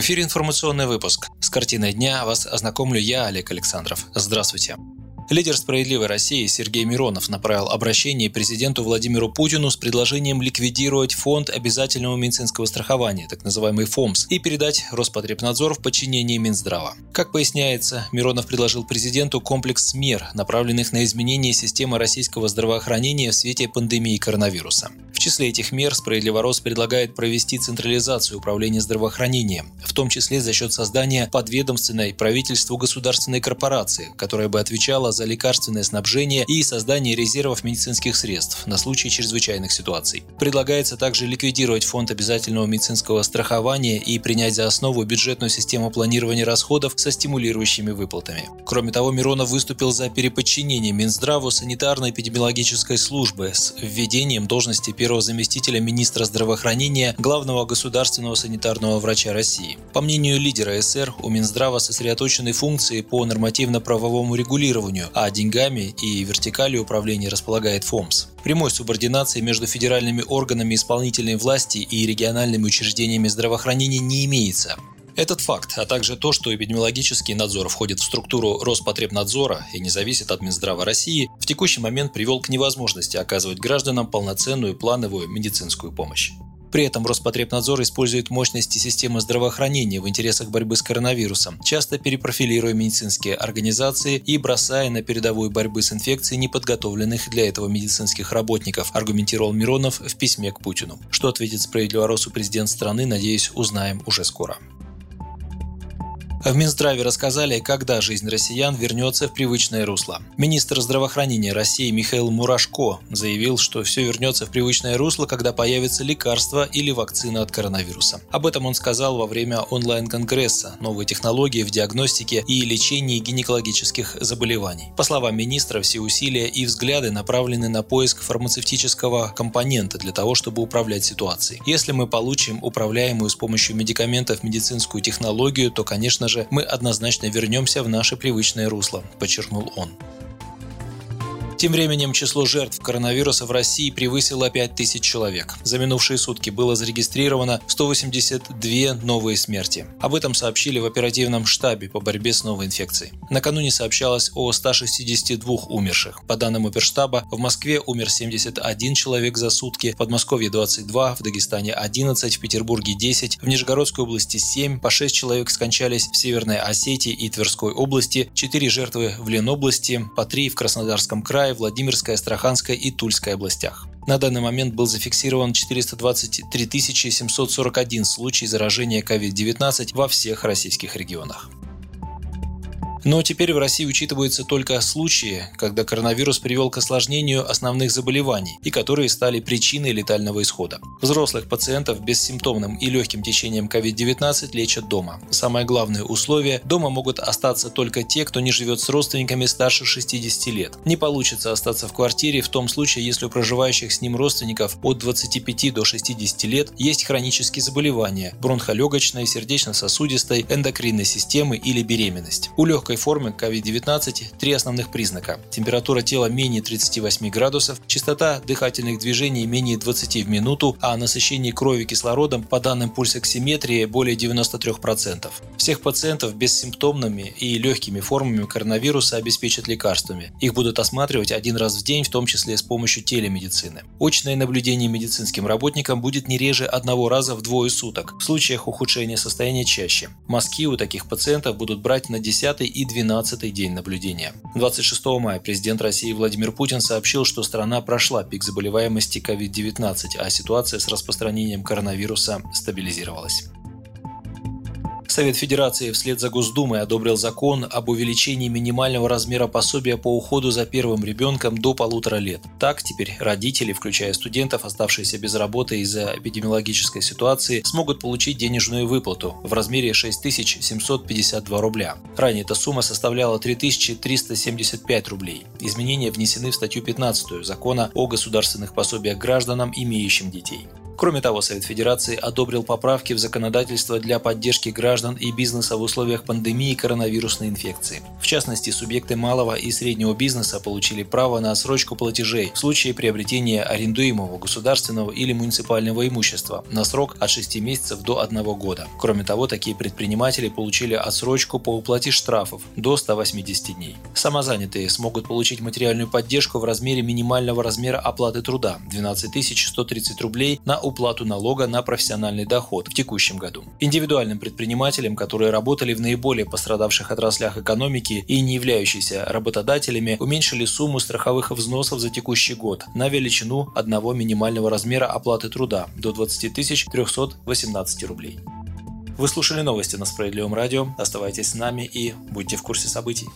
В эфире информационный выпуск. С картиной дня вас ознакомлю я, Олег Александров. Здравствуйте. Лидер «Справедливой России» Сергей Миронов направил обращение президенту Владимиру Путину с предложением ликвидировать фонд обязательного медицинского страхования, так называемый ФОМС, и передать Роспотребнадзор в подчинение Минздрава. Как поясняется, Миронов предложил президенту комплекс мер, направленных на изменение системы российского здравоохранения в свете пандемии коронавируса. В числе этих мер «Справедливорос» предлагает провести централизацию управления здравоохранением, в том числе за счет создания подведомственной правительству государственной корпорации, которая бы отвечала за за лекарственное снабжение и создание резервов медицинских средств на случай чрезвычайных ситуаций. Предлагается также ликвидировать фонд обязательного медицинского страхования и принять за основу бюджетную систему планирования расходов со стимулирующими выплатами. Кроме того, Миронов выступил за переподчинение Минздраву санитарно-эпидемиологической службы с введением должности первого заместителя министра здравоохранения главного государственного санитарного врача России. По мнению лидера СР, у Минздрава сосредоточены функции по нормативно-правовому регулированию, а деньгами и вертикалью управления располагает ФОМС. Прямой субординации между федеральными органами исполнительной власти и региональными учреждениями здравоохранения не имеется. Этот факт, а также то, что эпидемиологический надзор входит в структуру Роспотребнадзора и не зависит от Минздрава России, в текущий момент привел к невозможности оказывать гражданам полноценную плановую медицинскую помощь. При этом Роспотребнадзор использует мощности системы здравоохранения в интересах борьбы с коронавирусом, часто перепрофилируя медицинские организации и бросая на передовую борьбы с инфекцией неподготовленных для этого медицинских работников, аргументировал Миронов в письме к Путину. Что ответит справедливоросу президент страны, надеюсь, узнаем уже скоро. В Минздраве рассказали, когда жизнь россиян вернется в привычное русло. Министр здравоохранения России Михаил Мурашко заявил, что все вернется в привычное русло, когда появится лекарство или вакцина от коронавируса. Об этом он сказал во время онлайн-конгресса «Новые технологии в диагностике и лечении гинекологических заболеваний». По словам министра, все усилия и взгляды направлены на поиск фармацевтического компонента для того, чтобы управлять ситуацией. Если мы получим управляемую с помощью медикаментов медицинскую технологию, то, конечно же, мы однозначно вернемся в наше привычное русло, подчеркнул он. Тем временем число жертв коронавируса в России превысило 5000 человек. За минувшие сутки было зарегистрировано 182 новые смерти. Об этом сообщили в оперативном штабе по борьбе с новой инфекцией. Накануне сообщалось о 162 умерших. По данным оперштаба, в Москве умер 71 человек за сутки, в Подмосковье 22, в Дагестане 11, в Петербурге 10, в Нижегородской области 7, по 6 человек скончались в Северной Осетии и Тверской области, 4 жертвы в Ленобласти, по 3 в Краснодарском крае, крае, Владимирской, Астраханской и Тульской областях. На данный момент был зафиксирован 423 741 случай заражения COVID-19 во всех российских регионах. Но теперь в России учитываются только случаи, когда коронавирус привел к осложнению основных заболеваний и которые стали причиной летального исхода. Взрослых пациентов бессимптомным и легким течением COVID-19 лечат дома. Самое главное условие – дома могут остаться только те, кто не живет с родственниками старше 60 лет. Не получится остаться в квартире в том случае, если у проживающих с ним родственников от 25 до 60 лет есть хронические заболевания – бронхолегочной, сердечно-сосудистой, эндокринной системы или беременность. У легкой формы COVID-19 три основных признака. Температура тела менее 38 градусов, частота дыхательных движений менее 20 в минуту, а насыщение крови кислородом по данным пульсоксиметрии более 93%. Всех пациентов бессимптомными и легкими формами коронавируса обеспечат лекарствами. Их будут осматривать один раз в день, в том числе с помощью телемедицины. Очное наблюдение медицинским работникам будет не реже одного раза в двое суток, в случаях ухудшения состояния чаще. Мазки у таких пациентов будут брать на 10 и 12 день наблюдения. 26 мая президент России Владимир Путин сообщил, что страна прошла пик заболеваемости COVID-19, а ситуация с распространением коронавируса стабилизировалась. Совет Федерации вслед за Госдумой одобрил закон об увеличении минимального размера пособия по уходу за первым ребенком до полутора лет. Так, теперь родители, включая студентов, оставшиеся без работы из-за эпидемиологической ситуации, смогут получить денежную выплату в размере 6752 рубля. Ранее эта сумма составляла 3375 рублей. Изменения внесены в статью 15 закона о государственных пособиях гражданам, имеющим детей. Кроме того, Совет Федерации одобрил поправки в законодательство для поддержки граждан и бизнеса в условиях пандемии коронавирусной инфекции. В частности, субъекты малого и среднего бизнеса получили право на отсрочку платежей в случае приобретения арендуемого государственного или муниципального имущества на срок от 6 месяцев до 1 года. Кроме того, такие предприниматели получили отсрочку по уплате штрафов до 180 дней. Самозанятые смогут получить материальную поддержку в размере минимального размера оплаты труда – 12 130 рублей на уплату налога на профессиональный доход в текущем году. Индивидуальным предпринимателям, которые работали в наиболее пострадавших отраслях экономики и не являющиеся работодателями, уменьшили сумму страховых взносов за текущий год на величину одного минимального размера оплаты труда до 20 318 рублей. Вы слушали новости на Справедливом радио. Оставайтесь с нами и будьте в курсе событий.